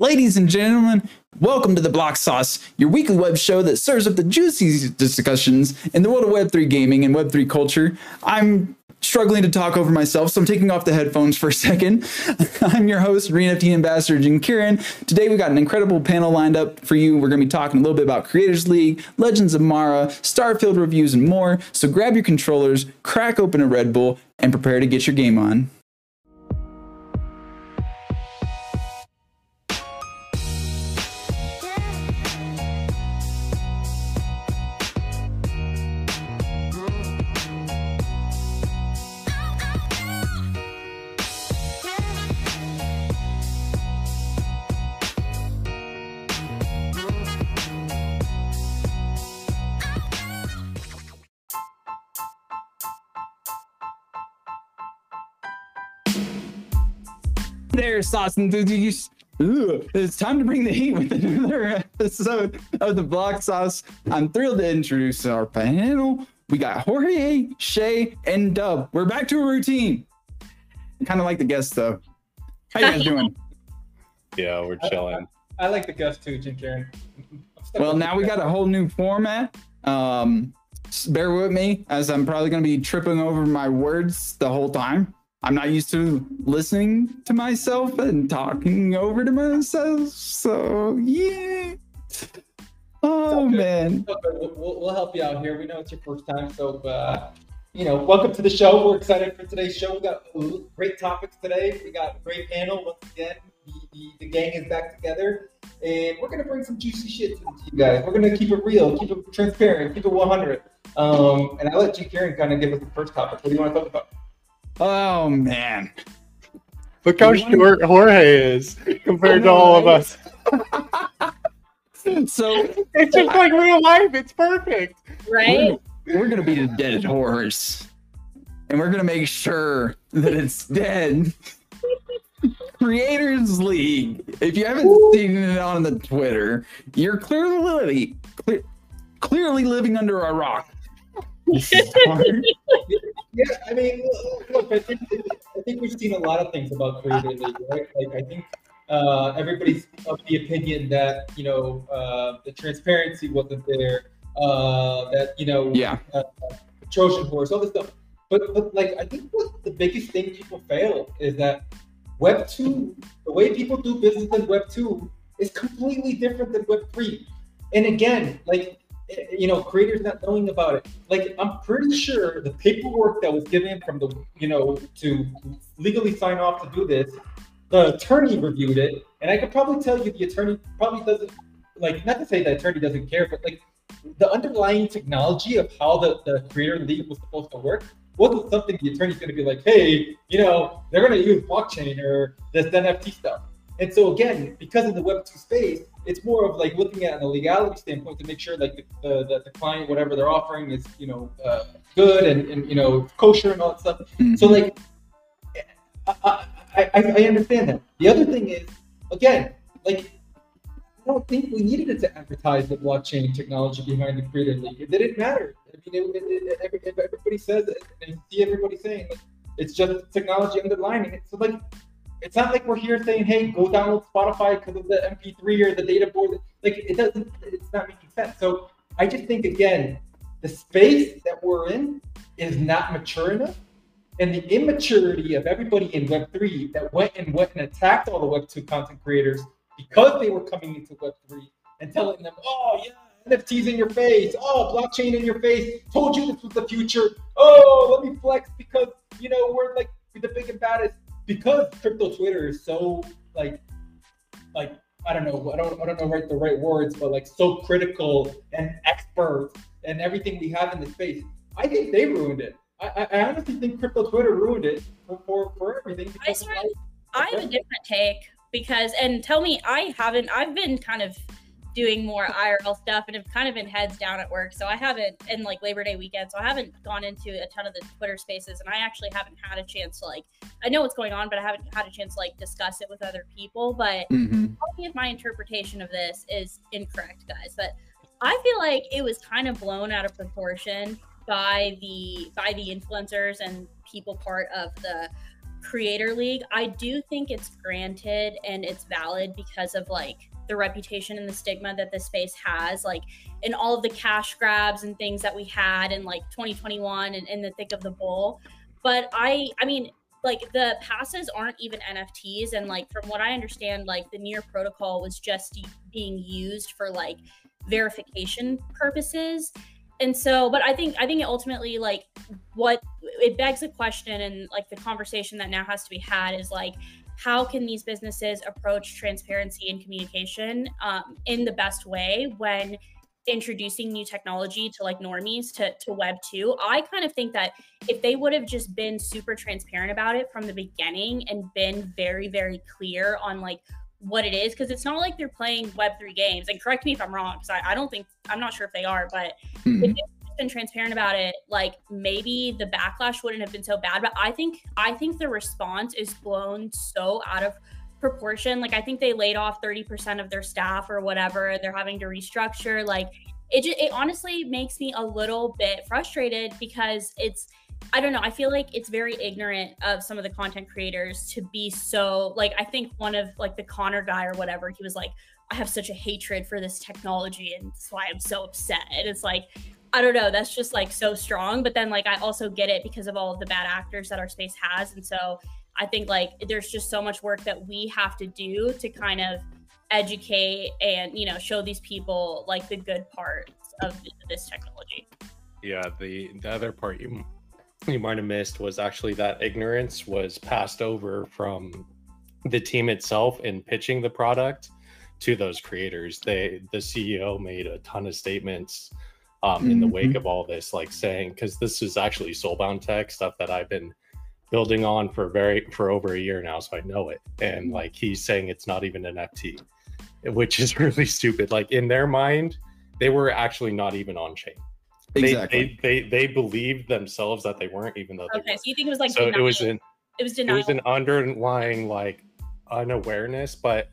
Ladies and gentlemen, welcome to the Block Sauce, your weekly web show that serves up the juicy discussions in the world of Web3 gaming and Web3 culture. I'm struggling to talk over myself, so I'm taking off the headphones for a second. I'm your host, ReNFT Ambassador Jim Kieran. Today we've got an incredible panel lined up for you. We're going to be talking a little bit about Creators League, Legends of Mara, Starfield reviews, and more. So grab your controllers, crack open a Red Bull, and prepare to get your game on. There, sauce enthusiasts. Ooh, it's time to bring the heat with another episode of the Block Sauce. I'm thrilled to introduce our panel. We got Jorge, Shay, and Dub. We're back to a routine. Kind of like the guests, though. How you guys doing? Yeah, we're chilling. I, I like the guests too, Jim Karen. Well, now we got a whole new format. Um, bear with me as I'm probably going to be tripping over my words the whole time. I'm not used to listening to myself and talking over to myself. So yeah. Oh man. We'll, we'll, help you out here. We know it's your first time, so uh, you know, welcome to the show. We're excited for today's show. We got great topics today. We got a great panel once again. The, the, the gang is back together, and we're gonna bring some juicy shit to you guys. We're gonna keep it real, keep it transparent, keep it 100. Um, and I'll let G. Karen kind of give us the first topic. What do you want to talk about? Oh man. Look how short Jorge is compared to oh, all of us. so it's just like real life. It's perfect. Right? We're, we're gonna be a dead horse. And we're gonna make sure that it's dead. Creators League. If you haven't Ooh. seen it on the Twitter, you're clearly clear, clearly living under a rock. yeah, I mean, look, I think, I think we've seen a lot of things about Creator League, right? Like, I think uh, everybody's of the opinion that you know uh, the transparency wasn't there, uh, that you know, yeah, uh, Trojan horse, all this stuff. But, but like, I think what the biggest thing people fail is that Web two, the way people do business in Web two, is completely different than Web three. And again, like you know, creators not knowing about it. Like, I'm pretty sure the paperwork that was given from the, you know, to legally sign off to do this, the attorney reviewed it, and I could probably tell you the attorney probably doesn't like not to say the attorney doesn't care, but like the underlying technology of how the, the creator league was supposed to work wasn't something the attorney's going to be like, hey, you know, they're going to use blockchain or this NFT stuff. And so again, because of the Web two space, it's more of like looking at a legality standpoint to make sure like the, the, the, the client, whatever they're offering, is you know uh, good and, and you know kosher and all that stuff. Mm-hmm. So like, I, I, I understand that. The other thing is, again, like I don't think we needed it to advertise the blockchain technology behind the Creator League. It didn't matter. I mean, it, it, it, if everybody says it, and you see everybody saying like, it's just technology underlining it. So like, it's not like we're here saying, "Hey, go download Spotify because of the MP3 or the data board." Like it doesn't. It's not making sense. So I just think again, the space that we're in is not mature enough, and the immaturity of everybody in Web three that went and went and attacked all the Web two content creators because they were coming into Web three and telling them, "Oh yeah." NFTs in your face. Oh, blockchain in your face. Told you this was the future. Oh, let me flex because you know we're like the big and baddest because crypto Twitter is so like like I don't know I don't I don't know right the right words but like so critical and expert and everything we have in the space. I think they ruined it. I, I honestly think crypto Twitter ruined it for for, for everything. I, swear, I have a different take because and tell me I haven't I've been kind of doing more IRL stuff and have kind of been heads down at work. So I haven't, and like Labor Day weekend, so I haven't gone into a ton of the Twitter spaces and I actually haven't had a chance to like, I know what's going on, but I haven't had a chance to like discuss it with other people. But mm-hmm. if my interpretation of this is incorrect, guys, but I feel like it was kind of blown out of proportion by the by the influencers and people part of the creator league. I do think it's granted and it's valid because of like the reputation and the stigma that the space has, like in all of the cash grabs and things that we had in like 2021 and in the thick of the bowl. But I, I mean, like the passes aren't even NFTs, and like from what I understand, like the Near protocol was just being used for like verification purposes and so but i think i think ultimately like what it begs the question and like the conversation that now has to be had is like how can these businesses approach transparency and communication um, in the best way when introducing new technology to like normies to, to web 2 i kind of think that if they would have just been super transparent about it from the beginning and been very very clear on like what it is because it's not like they're playing Web3 games. And correct me if I'm wrong, because I, I, don't think, I'm not sure if they are, but mm-hmm. if they've been transparent about it, like maybe the backlash wouldn't have been so bad. But I think, I think the response is blown so out of proportion. Like I think they laid off 30% of their staff or whatever. They're having to restructure. Like it, just, it honestly makes me a little bit frustrated because it's, I don't know. I feel like it's very ignorant of some of the content creators to be so like I think one of like the Connor guy or whatever, he was like, I have such a hatred for this technology and that's why I'm so upset. And it's like, I don't know, that's just like so strong. But then like I also get it because of all of the bad actors that our space has. And so I think like there's just so much work that we have to do to kind of educate and you know show these people like the good parts of this technology. Yeah, the the other part you you might have missed was actually that ignorance was passed over from the team itself in pitching the product to those creators. They the CEO made a ton of statements um, mm-hmm. in the wake mm-hmm. of all this, like saying because this is actually soulbound tech stuff that I've been building on for very for over a year now, so I know it. And mm-hmm. like he's saying it's not even an FT, which is really stupid. Like in their mind, they were actually not even on chain. Exactly. They, they, they, they believed themselves that they weren't, even though. Okay, so you think it was like so denial. it was an it was denial. It was an underlying like unawareness, but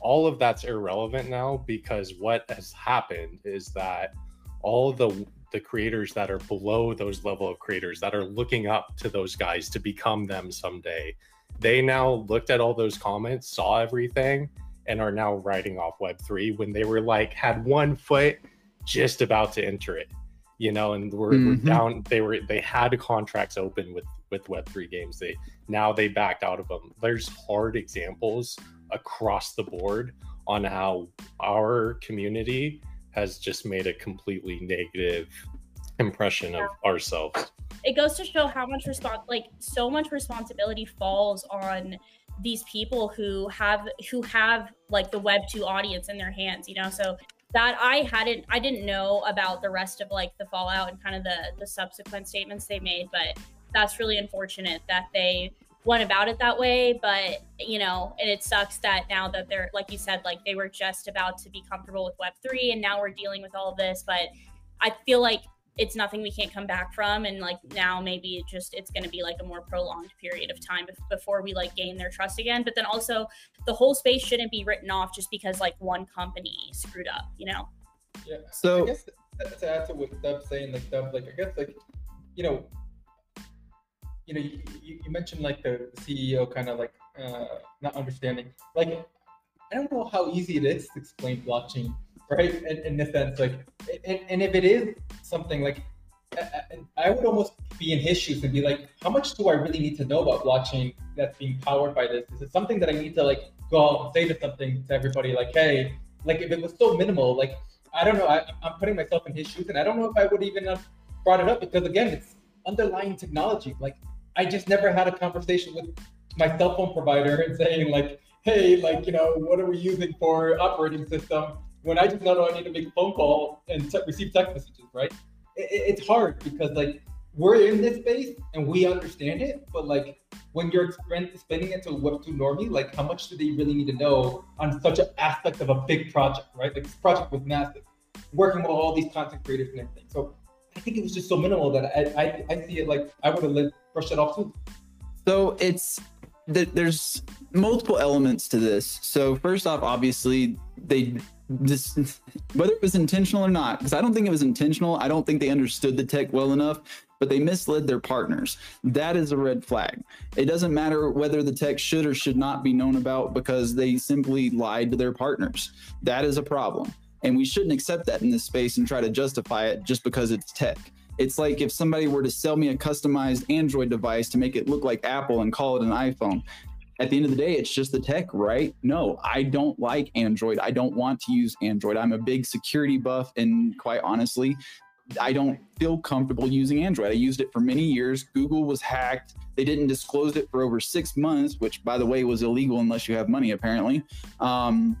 all of that's irrelevant now because what has happened is that all the the creators that are below those level of creators that are looking up to those guys to become them someday they now looked at all those comments saw everything and are now writing off web3 when they were like had one foot just about to enter it you know, and we're, mm-hmm. we're, down. They were they had contracts open with with Web three games. They now they backed out of them. There's hard examples across the board on how our community has just made a completely negative impression yeah. of ourselves. It goes to show how much response, like so much responsibility falls on these people who have who have like the web 2 audience in their hands you know so that I hadn't I didn't know about the rest of like the fallout and kind of the the subsequent statements they made, but that's really unfortunate that they went about it that way. But you know, and it sucks that now that they're like you said, like they were just about to be comfortable with Web three, and now we're dealing with all of this. But I feel like it's nothing we can't come back from. And like now maybe it just it's going to be like a more prolonged period of time before we like gain their trust again. But then also the whole space shouldn't be written off just because like one company screwed up you know? Yeah. So i guess to add to what dub saying like dub like i guess like you know you know you, you mentioned like the ceo kind of like uh not understanding. Like i don't know how easy it is to explain blockchain right? In, in the sense, like, and, and if it is something like, I would almost be in his shoes and be like, how much do I really need to know about blockchain that's being powered by this? Is it something that I need to like go out and say to something to everybody like, hey, like if it was so minimal, like I don't know, I, I'm putting myself in his shoes, and I don't know if I would even have brought it up because again, it's underlying technology. Like I just never had a conversation with my cell phone provider and saying like, hey, like you know, what are we using for operating system? When I just know I need to make a phone call and receive text messages, right? It, it's hard because like we're in this space and we understand it, but like when you're explaining it to a Web2 normie, like how much do they really need to know on such an aspect of a big project, right? Like this project was massive, working with all these content creators and everything. So I think it was just so minimal that I I, I see it like I would have brushed it off too. So it's th- there's multiple elements to this. So first off, obviously they whether it was intentional or not, because I don't think it was intentional. I don't think they understood the tech well enough, but they misled their partners. That is a red flag. It doesn't matter whether the tech should or should not be known about because they simply lied to their partners. That is a problem. And we shouldn't accept that in this space and try to justify it just because it's tech. It's like if somebody were to sell me a customized Android device to make it look like Apple and call it an iPhone. At the end of the day, it's just the tech, right? No, I don't like Android. I don't want to use Android. I'm a big security buff. And quite honestly, I don't feel comfortable using Android. I used it for many years. Google was hacked. They didn't disclose it for over six months, which, by the way, was illegal unless you have money, apparently. Um,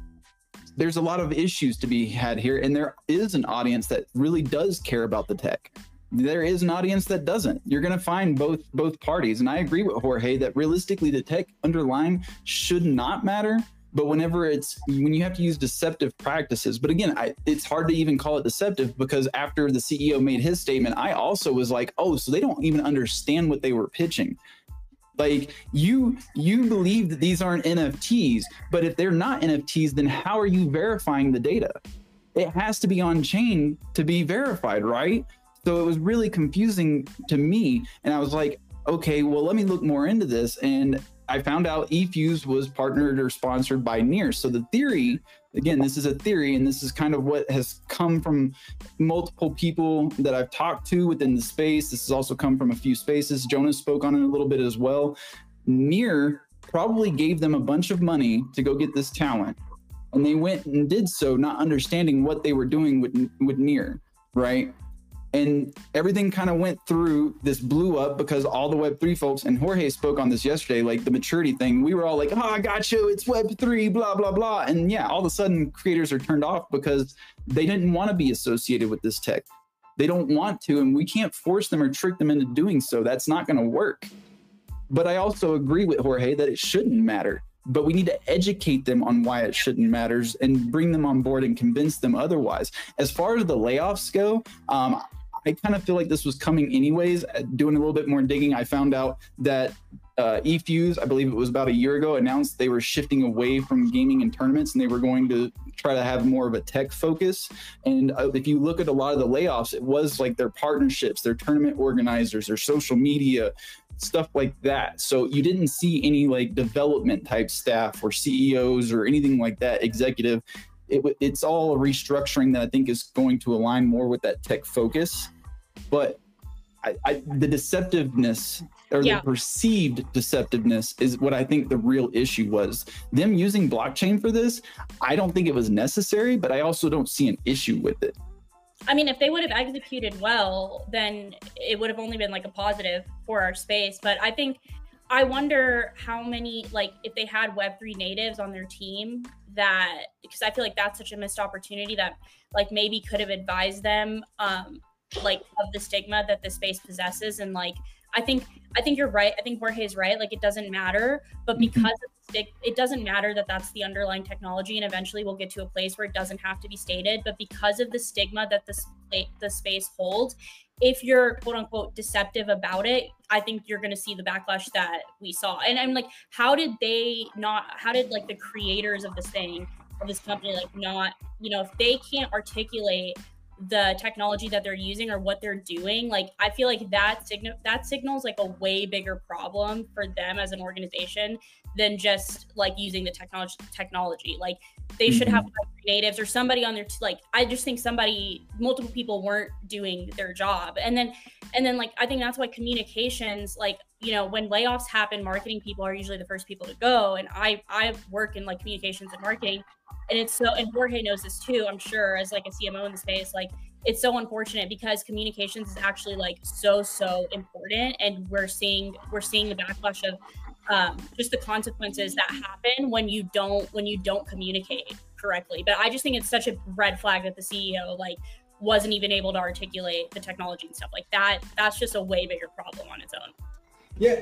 there's a lot of issues to be had here, and there is an audience that really does care about the tech there is an audience that doesn't. You're going to find both both parties, and I agree with Jorge that realistically the tech underlying should not matter. But whenever it's when you have to use deceptive practices, but again, I, it's hard to even call it deceptive because after the CEO made his statement, I also was like, oh, so they don't even understand what they were pitching like you you believe that these aren't nfts but if they're not nfts then how are you verifying the data it has to be on chain to be verified right so it was really confusing to me. And I was like, okay, well, let me look more into this. And I found out eFuse was partnered or sponsored by Near. So the theory, again, this is a theory, and this is kind of what has come from multiple people that I've talked to within the space. This has also come from a few spaces. Jonas spoke on it a little bit as well. Near probably gave them a bunch of money to go get this talent. And they went and did so, not understanding what they were doing with, with Near, right? And everything kind of went through this blew up because all the web3 folks and jorge spoke on this yesterday like the maturity thing. We were all like oh i got you it's web3 blah blah blah. And yeah all of a sudden creators are turned off because they didn't want to be associated with this tech. They don't want to and we can't force them or trick them into doing so. That's not going to work. But i also agree with jorge that it shouldn't matter. But we need to educate them on why it shouldn't matters and bring them on board and convince them otherwise. As far as the layoffs go um, I kind of feel like this was coming anyways. Uh, doing a little bit more digging, I found out that uh, eFuse, I believe it was about a year ago, announced they were shifting away from gaming and tournaments and they were going to try to have more of a tech focus. And uh, if you look at a lot of the layoffs, it was like their partnerships, their tournament organizers, their social media, stuff like that. So you didn't see any like development type staff or CEOs or anything like that, executive. It, it's all a restructuring that I think is going to align more with that tech focus but I, I, the deceptiveness or yeah. the perceived deceptiveness is what I think the real issue was. Them using blockchain for this, I don't think it was necessary, but I also don't see an issue with it. I mean, if they would have executed well, then it would have only been like a positive for our space. But I think I wonder how many, like, if they had Web3 natives on their team that, because I feel like that's such a missed opportunity that, like, maybe could have advised them um, like of the stigma that the space possesses and like I think I think you're right. I think Jorge is right. Like it doesn't matter, but mm-hmm. because mm-hmm. it doesn't matter that that's the underlying technology, and eventually we'll get to a place where it doesn't have to be stated. But because of the stigma that the the space holds, if you're quote unquote deceptive about it, I think you're going to see the backlash that we saw. And I'm like, how did they not? How did like the creators of this thing of this company like not? You know, if they can't articulate the technology that they're using or what they're doing like i feel like that signal that signals like a way bigger problem for them as an organization than just like using the technology technology. Like they mm-hmm. should have like, natives or somebody on their t- like i just think somebody multiple people weren't doing their job. And then and then like i think that's why communications like you know when layoffs happen marketing people are usually the first people to go. And i i work in like communications and marketing. And it's so and Jorge knows this too, I'm sure, as like a CMO in the space, like it's so unfortunate because communications is actually like so so important. And we're seeing we're seeing the backlash of um, just the consequences that happen when you don't when you don't communicate correctly. But i just think it's such a red flag that the ceo like wasn't even able to articulate the technology and stuff like that. That's just a way bigger problem on its own. Yeah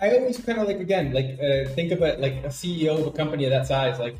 i always kind of like again like uh, think about like a ceo of a company of that size like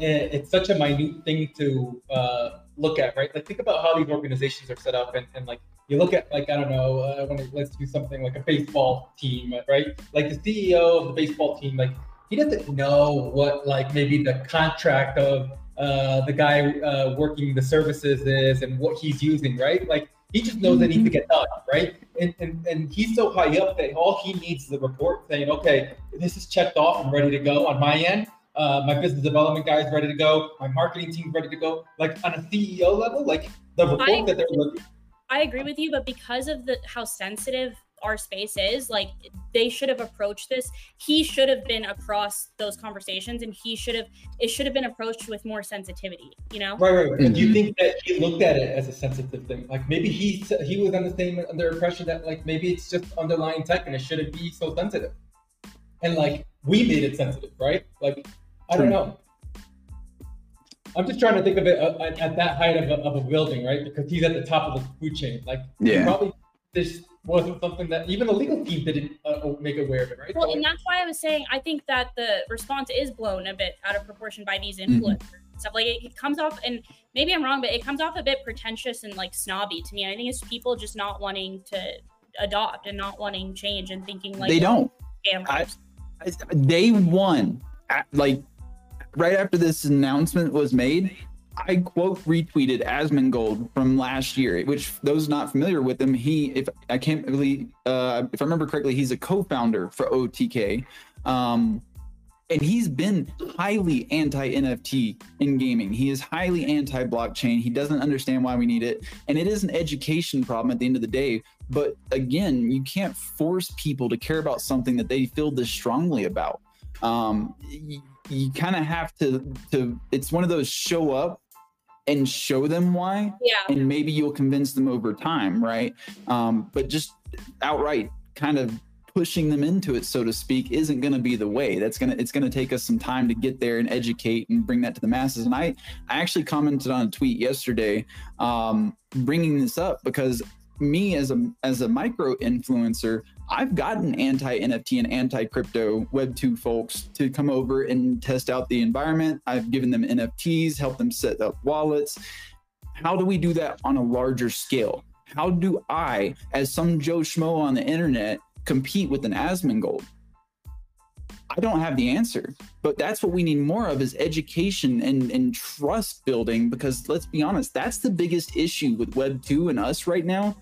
Eh, it's such a minute thing to uh, look at, right? Like think about how these organizations are set up, and, and like you look at like I don't know, uh, when it, let's do something like a baseball team, right? Like the CEO of the baseball team, like he doesn't know what like maybe the contract of uh, the guy uh, working the services is and what he's using, right? Like he just knows that needs to get done, right? And, and and he's so high up that all he needs is a report saying, okay, this is checked off and ready to go on my end. Uh, my business development guy is ready to go. My marketing team's ready to go. Like on a CEO level, like the report I- that they're looking. I agree with you, but because of the how sensitive our space is, like they should have approached this. He should have been across those conversations, and he should have it should have been approached with more sensitivity. You know, Right, right. right. And do you Mhm. think that he looked at it as a sensitive thing? Like maybe he he was on the same under impression that like maybe it's just underlying tech and it shouldn't be so sensitive. And like we made it sensitive, right? Like I don't know. I'm just trying to think of it uh, at, at that height of a, of a building, right? Because he's at the top of the food chain. Like Yeah. probably this wasn't something that even the legal team didn't uh, make aware of it, right? Well, So, and that's why I was saying I think that the response is blown a bit out of proportion by these Mhm. influencers and stuff. Like it, it comes off, and maybe I'm wrong, but it comes off a bit pretentious and like snobby to me. I think it's people just not wanting to adopt and not wanting change and thinking like they don't. scammers. I- I- Day one, at- like right after this announcement was made, I quote retweeted Asmongold from last year, which those not familiar with him, he if I can't really uh if I remember correctly, he's a co-founder for OTK. Um and he's been highly anti-NFT in gaming. He is highly anti-blockchain. He doesn't understand why we need it. And it is an education problem at the end of the day. But again, you can't force people to care about something that they feel this strongly about. Um, you, you kind of have to to. It's one of those show up and show them why, yeah, and maybe you'll convince them over time, right? Um, but just outright kind of pushing them into it, so to speak, isn't going to be the way. That's gonna it's gonna take us some time to get there and educate and bring that to the masses. And I I actually commented on a tweet yesterday, um, bringing this up because me as a as a micro influencer, I've gotten anti NFT and anti crypto Web two folks to come over and test out the environment. I've given them NFTs, helped them set up wallets. How do we do that on a larger scale? How do I, as some Joe Schmo on the internet, compete with an Asmongold? I don't have the answer, but that's what we need more of is education and, and trust building because let's be honest, that's the biggest issue with Web 2 and us right now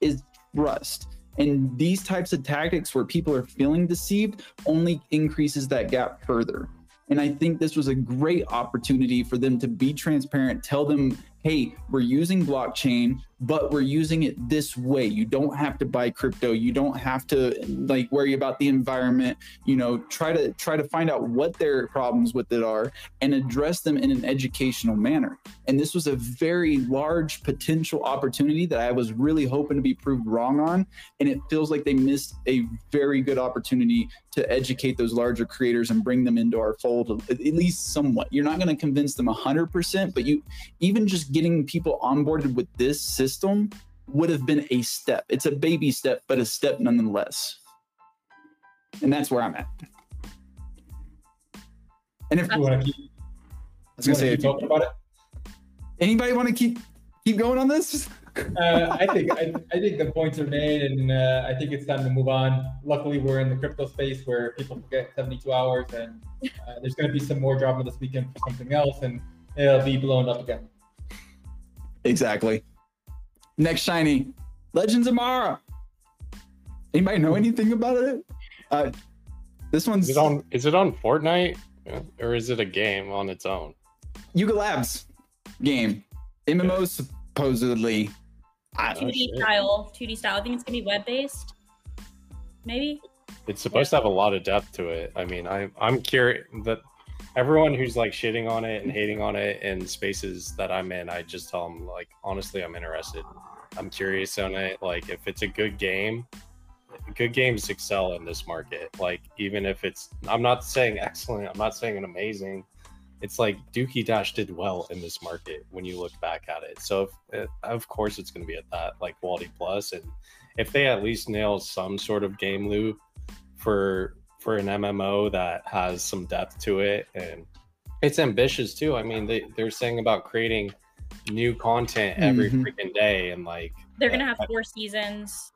is trust. And these types of tactics where people are feeling deceived only increases that gap further. And I think this was a great opportunity for them to be transparent, tell them, hey, we're using blockchain, but we're using it this way. You don't have to buy crypto. You don't have to like worry about the environment. You know, try to try to find out what their problems with it are and address them in an educational manner. And this was a very large potential opportunity that I was really hoping to be proved wrong on. And it feels like they missed a very good opportunity to educate those larger creators and bring them into our fold at least somewhat. You're not going to convince them 100%, but you even just getting people onboarded with this system would have been a step. It's a baby step, but a step nonetheless. And that's where I'm at. And if you want to keep, I was gonna say, keep talking about it? anybody want to keep keep going on this? uh, I think I, I think the points are made, and uh, I think it's time to move on. Luckily, we're in the crypto space where people forget 72 hours, and uh, there's going to be some more drama this weekend for something else, and it'll be blown up again. Exactly. Next shiny, Legends of Mara. Anybody know anything about it? Uh, this one's Is it on? Is it on Fortnite, or is it a game on its own? Yuga Labs game. MMO supposedly. I, Oh, 2D shit. style, 2D style. I think it's gonna be web based. Maybe. It's supposed to have a lot of depth to it. I mean, I I'm curious that everyone who's like shitting on it and hating on it in spaces that I'm in, I just tell them like honestly, I'm interested. I'm curious on it. Like if it's a good game, good games excel in this market. Like even if it's, I'm not saying excellent. I'm not saying an amazing. It's like Dookie Dash did well in this market when you look back at it. So if, eh, of course it's going to be at that like quality plus, and if they at least nail some sort of game loop for for an MMO that has some depth to it and it's ambitious too. I mean, they they're saying about creating new content every Mhm. freaking day, and like They're gonna uh, have four seasons.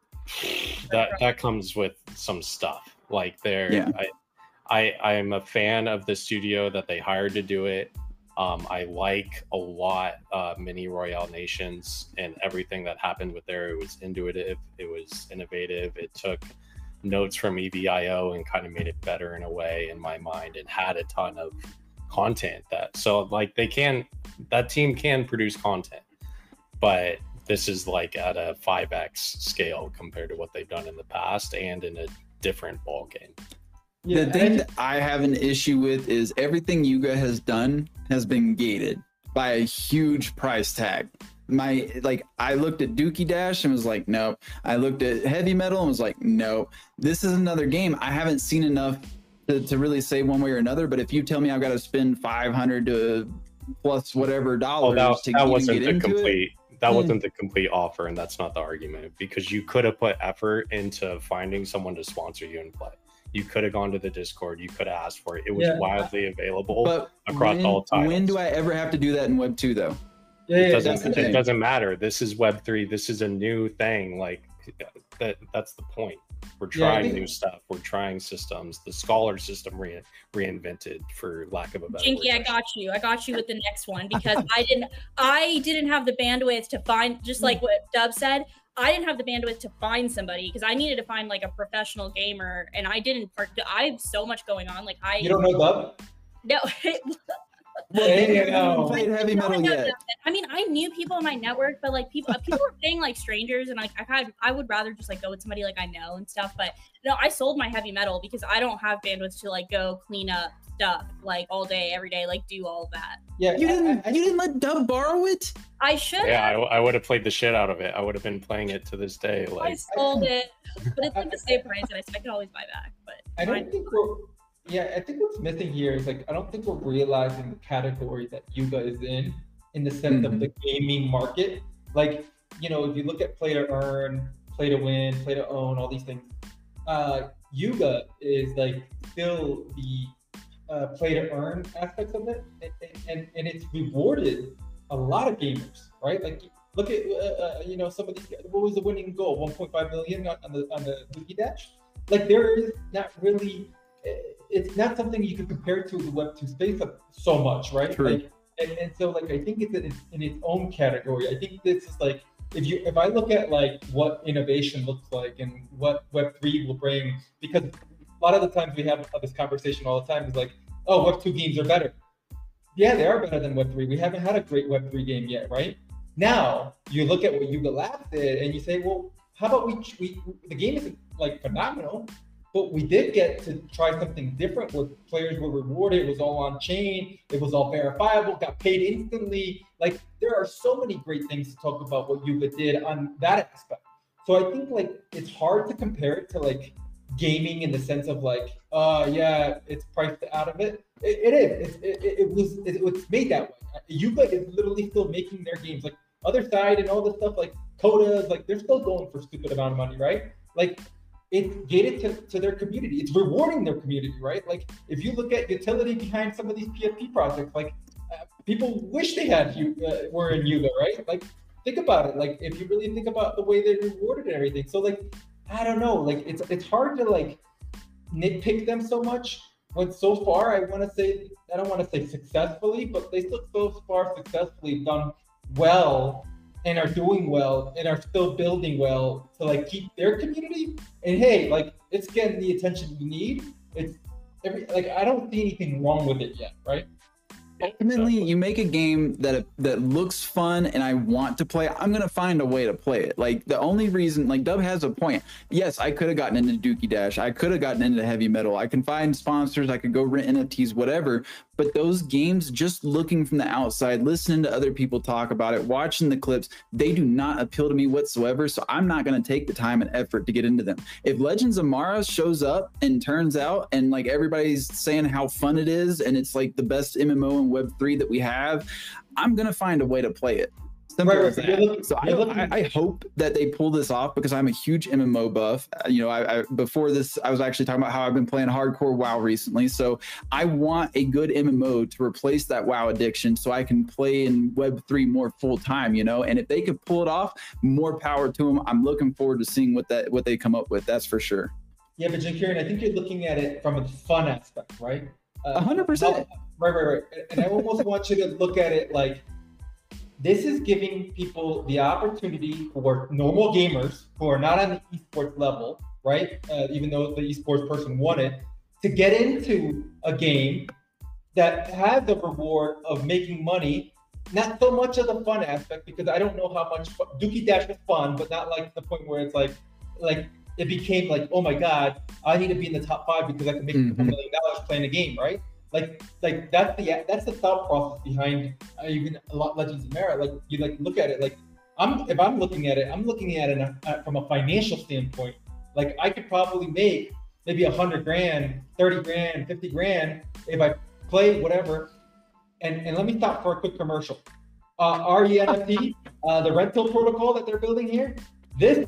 that that comes with some stuff. Like there, Yeah. I, I I am a fan of the studio that they hired to do it. Um, I like a lot uh, Mini Royale Nations and everything that happened with there. It was intuitive, it was innovative. It took notes from EVIO and kind of made it better in a way in my mind, and had a ton of content that so like they can that team can produce content, but this is like at a 5x scale compared to what they've done in the past and in a different ball game. Yeah, the thing and- that I have an issue with is everything Yuga has done has been gated by a huge price tag. My like I looked at Dookie Dash and was like, nope. I looked at Heavy Metal and was like, nope. This is another game I haven't seen enough to, to really say one way or another. But if you tell me I've got to spend five hundred to plus whatever oh, dollars that, to that wasn't get the into it, complete. That hmm. wasn't the complete offer, and that's not the argument because you could have put effort into finding someone to sponsor you and play. You could have gone to the Discord. You could have asked for it. It was Yeah. widely available. across when, all titles. when do I ever have to do that in Web two though? Yeah, it doesn't. that's the the It thing. doesn't matter. This is Web three. This is a new thing. Like that. That's the point. We're trying think- new stuff. We're trying systems. The scholar system re- reinvented, for lack of a better Jinky, I got you. I got you with the next one because I didn't I didn't have the bandwidth to find just like what Dub said. I didn't have the bandwidth to find somebody because I needed to find like a professional gamer and I didn't part I have so much going on. Like I You don't know Dub? no Well, Hey, you haven't played heavy metal no, yet. I mean, I knew people in my network, but like people, people were paying like strangers, and like I had, I would rather just like go with somebody like I know and stuff. But no, I sold my heavy metal because I don't have bandwidth to like go clean up stuff like all day, every day, like do all that. Yeah, You didn't. I- I- you didn't let Dub borrow it. I should Yeah. I, I would have played the shit out of it. I would have been playing it to this day. Like I sold it, but it's like the same price, and I, I could always buy back. But I don't think we're. Yeah, I think what's missing here is like I don't think we're realizing the category that Yuga is in, in the sense of Mhm. the gaming market. Like, you know, if you look at play to earn, play to win, play to own, all these things, uh, Yuga is like still the uh, play to earn aspects of it, and, and and it's rewarded a lot of gamers, right? Like, look at uh, uh, you know some of these. What was the winning goal? 1.5 million on on the on the Dookie Dash. Like, there is not really it's not something you can compare to the Web two space so much, right? True. Like, and, and so like I think it's in, in its own category. I think this is like if you if I look at like what innovation looks like and what Web three will bring, because a lot of the times we have this conversation all the time is like, oh, Web two games are better. Yeah, they are better than Web three. We haven't had a great Web three game yet, right? Now you look at what Yuga Labs did, and you say, well, how about we, we the game isn't like phenomenal, but we did get to try something different where players were rewarded. It was all on chain. It was all verifiable. Got paid instantly. Like there are so many great things to talk about what Yuga did on that aspect. So I think like it's hard to compare it to like gaming in the sense of like, uh, yeah, it's priced out of it. It, it is. It, it, it was. It, it's made that way. Yuga is literally still making their games. Like Otherside and all this stuff, like Kodas, like they're still going for stupid amount of money, right? Like it's gated to, to their community. It's rewarding their community, right? Like if you look at utility behind some of these PFP projects, like uh, people wish they had you uh, were in Yuga, right? Like think about it. Like if you really think about the way they rewarded and everything. So like I don't know. Like it's it's hard to like nitpick them so much. When so far, I want to say I don't want to say successfully, but they still so far successfully done well and are doing well and are still building well to like keep their community. And hey, like it's getting the attention we need. It's every like I don't see anything wrong with it yet, right? Ultimately, you make a game that that looks fun and I want to play. I'm gonna find a way to play it. Like the only reason, like Dub has a point. Yes, I could have gotten into Dookie Dash. I could have gotten into heavy metal. I can find sponsors. I could go rent NFTs, whatever. But those games, just looking from the outside, listening to other people talk about it, watching the clips, they do not appeal to me whatsoever. So I'm not gonna take the time and effort to get into them. If Legends of Mara shows up and turns out, and like everybody's saying how fun it is, and it's like the best MMO in Web three that we have, I'm gonna find a way to play it. Simple Right, as right, that. looking- so I, I, I hope that they pull this off because I'm a huge MMO buff. Uh, You know, I, I before this, I was actually talking about how I've been playing hardcore WoW recently. So I want a good MMO to replace that WoW addiction, so I can play in Web three more full time. You know, and if they could pull it off, more power to them. I'm looking forward to seeing what that what they come up with. That's for sure. Yeah, but Jim Kieran, I think you're looking at it from a fun aspect, right? Uh, hundred percent. Right, right, right. And I almost want you to look at it like this is giving people the opportunity are normal gamers who are not on the esports level, right? Uh, even though the esports person won it, to get into a game that has the reward of making money. Not so much of the fun aspect because I don't know how much fu- Dookie Dash was fun, but not like the point where it's like, like it became like, oh my god, I need to be in the top five because I can make a Mhm. million dollars playing a game, right? Like, like that's the that's the thought process behind uh, even a lot Legends of Mara. Like you like look at it like I'm if I'm looking at it, I'm looking at it uh, from a financial standpoint. Like I could probably make maybe a hundred grand, thirty grand, fifty grand if I play whatever. And and let me stop for a quick commercial. Uh, RENFT, uh, the rental protocol that they're building here. This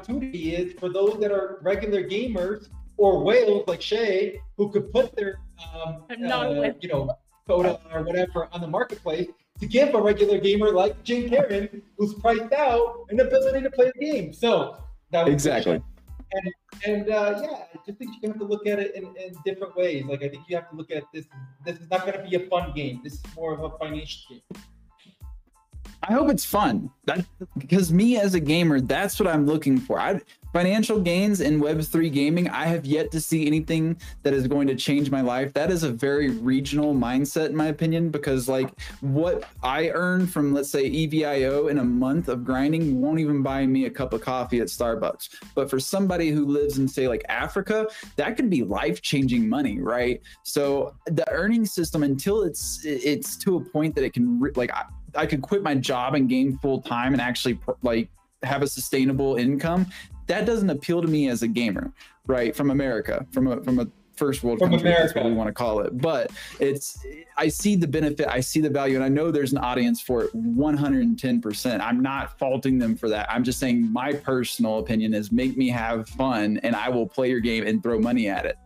opportunity is for those that are regular gamers or whales like Shay who could put their um, uh, you know quota or whatever on the marketplace to give a regular gamer like Jane Karen who's priced out an ability to play the game. So that was Exactly. and uh, yeah, I just think you have to look at it in, in different ways. Like I think you have to look at this. This is not going to be a fun game. This is more of a financial game. I hope it's fun. That because me as a gamer, that's what I'm looking for. I financial gains in Web3 gaming, I have yet to see anything that is going to change my life. That is a very regional mindset, in my opinion, because like what I earn from, let's say, EVIO in a month of grinding won't even buy me a cup of coffee at Starbucks. But for somebody who lives in, say, like Africa, that could be life changing money, right? So the earning system, until it's it's to a point that it can like I, I could quit my job and game full time and actually pr- like have a sustainable income. That doesn't appeal to me as a gamer, right? From America, from a from a first world From country, if that's what we want to call it. But it's I see the benefit, I see the value, and I know there's an audience for it 110%. I'm not faulting them for that. I'm just saying my personal opinion is make me have fun and I will play your game and throw money at it.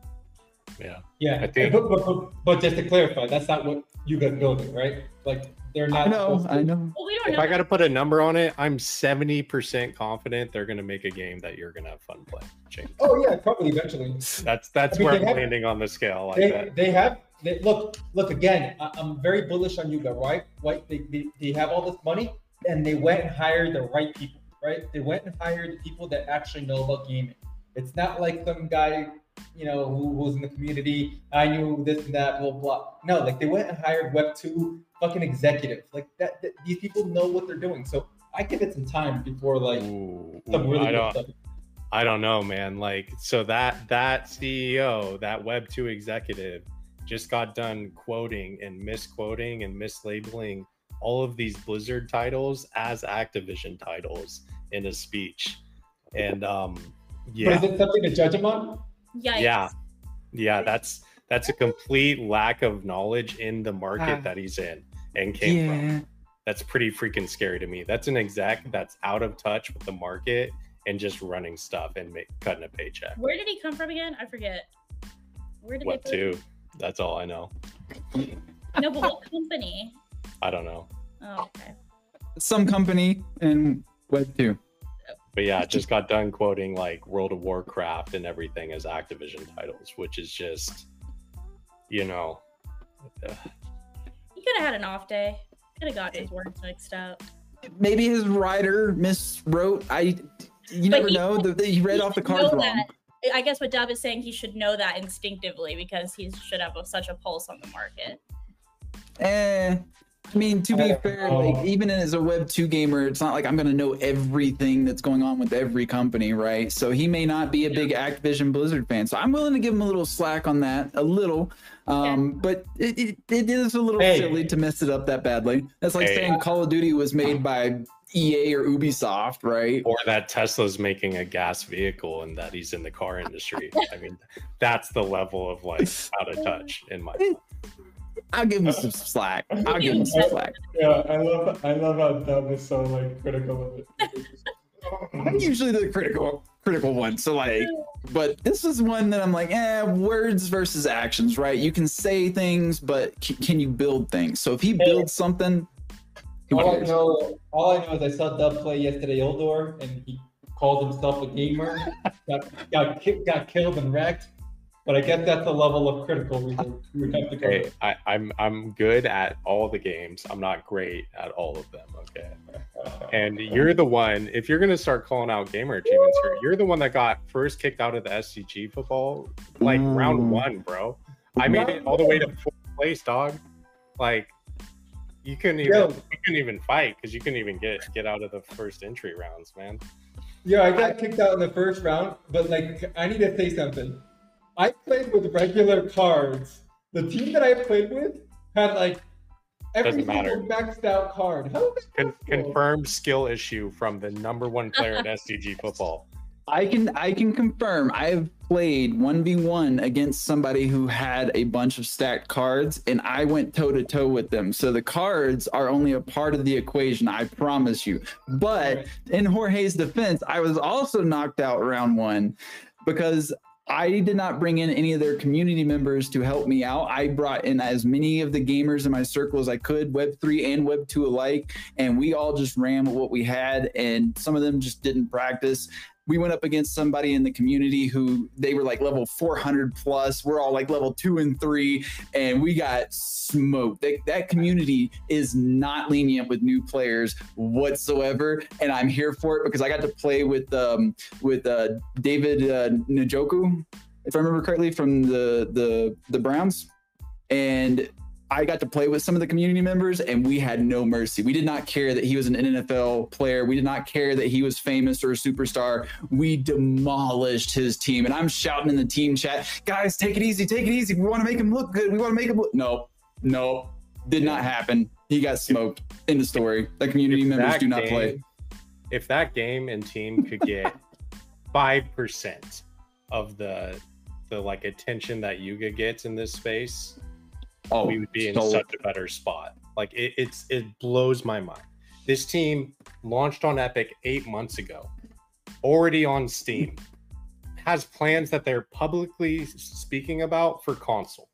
Yeah. Yeah, I think- but, but, but, but just to clarify, that's not what you got building, right? Like they're not. I know, I know. Well, we don't If know. I got to put a number on it, I'm 70% confident they're going to make a game that you're going to have fun playing. James. Oh yeah, probably eventually. That's that's I mean, where I'm have- landing on the scale. Like They, that. they have they, look look again. I, I'm very bullish on Yuga, right? Right? They, they, they have all this money and they went and hired the right people, right? They went and hired the people that actually know about gaming. It's not like some guy, you know, who was in the community. I knew this and that, blah blah. No, like they went and hired Web two fucking executives. Like that, that these people know what they're doing. So I give it some time before like Ooh, some really I good don't. stuff. I don't know, man. Like, so that that CEO, that Web two executive, just got done quoting and misquoting and mislabeling all of these Blizzard titles as Activision titles in a speech, and um, But yeah, is it something to judge him on? Yikes. yeah, yeah. That's that's a complete lack of knowledge in the market Ah. that he's in and came from that's pretty freaking scary to me. That's an exec that's out of touch with the market and just running stuff and make, cutting a paycheck. Where did he come from again? I forget. Where did Web they put him? two. That's all I know. No, but what company? I don't know. Oh, okay. Some company in Web 2. But yeah, just got done quoting like World of Warcraft and everything as Activision titles, which is just, you know, uh, He could have had an off day. Could have got his words mixed up. Maybe his writer miswrote. I you But never he- know. The, the- he read He off the should cards wrong. that. I guess what Dub is saying, he should know that instinctively because he should have a, such a pulse on the market. Eh. I mean, to be fair, know. like even as a Web two gamer, it's not like I'm gonna know everything that's going on with every company, right? So he may not be a big Activision Blizzard fan. So I'm willing to give him a little slack on that, a little. Um, but it, it, it is a little Hey. silly to mess it up that badly. That's like Hey. saying Call of Duty was made by EA or Ubisoft, right? or that Tesla's making a gas vehicle and that he's in the car industry. I mean, that's the level of like out of touch in my. I'll give him some slack. I'll give him some slack. Yeah, I love I love how Dub is so like critical of it. I'm usually the critical critical one. So like, but this is one that I'm like, eh, words versus actions, right? You can say things, but c- can you build things? So if he builds something, who All I know, all I know is I saw Dub play yesterday Oldor, and he called himself a gamer. got got got killed and wrecked. But I get that's the level of critical we would, we would have to go. Okay, with. I, I'm I'm good at all the games. I'm not great at all of them. Okay, and you're the one. If you're gonna start calling out gamer achievements here, you're the one that got first kicked out of the SCG football, like Mm. round one, bro. I made it all the way to fourth place, dog. Like you couldn't even Yo. you couldn't even fight because you couldn't even get get out of the first entry rounds, man. Yeah, I got kicked out in the first round, but like I need to say something. I played with regular cards. The team that I played with had like every Doesn't matter. single maxed out card. How is that Con- confirmed skill issue from the number one player in SDG football. I can I can confirm I have played 1v1 against somebody who had a bunch of stacked cards and I went toe to toe with them. So the cards are only a part of the equation, I promise you. But in Jorge's defense, I was also knocked out round 1 because I did not bring in any of their community members to help me out. I brought in as many of the gamers in my circle as I could, Web3 and Web2 alike, and we all just ran with what we had and some of them just didn't practice we went up against somebody in the community who they were like level 400 plus. We're all like level two and three and we got smoked. That, that community is not lenient with new players whatsoever and i'm here for it because i got to play with um with uh david uh, njoku if i remember correctly from the the the browns. And I got to play with some of the community members and we had no mercy. We did not care that he was an NFL player. We did not care that he was famous or a superstar. We demolished his team. And I'm shouting in the team chat, guys, take it easy, take it easy. We want to make him look good. We want to make him look. No, no, did not happen. He got smoked in the story. The community If members do not game- play. If that game and team could get five percent of the the like attention that Yuga gets in this space, Oh, we would be in so- such a better spot. Like it, it's it blows my mind. This team launched on Epic eight months ago, already on Steam, has plans that they're publicly speaking about for console.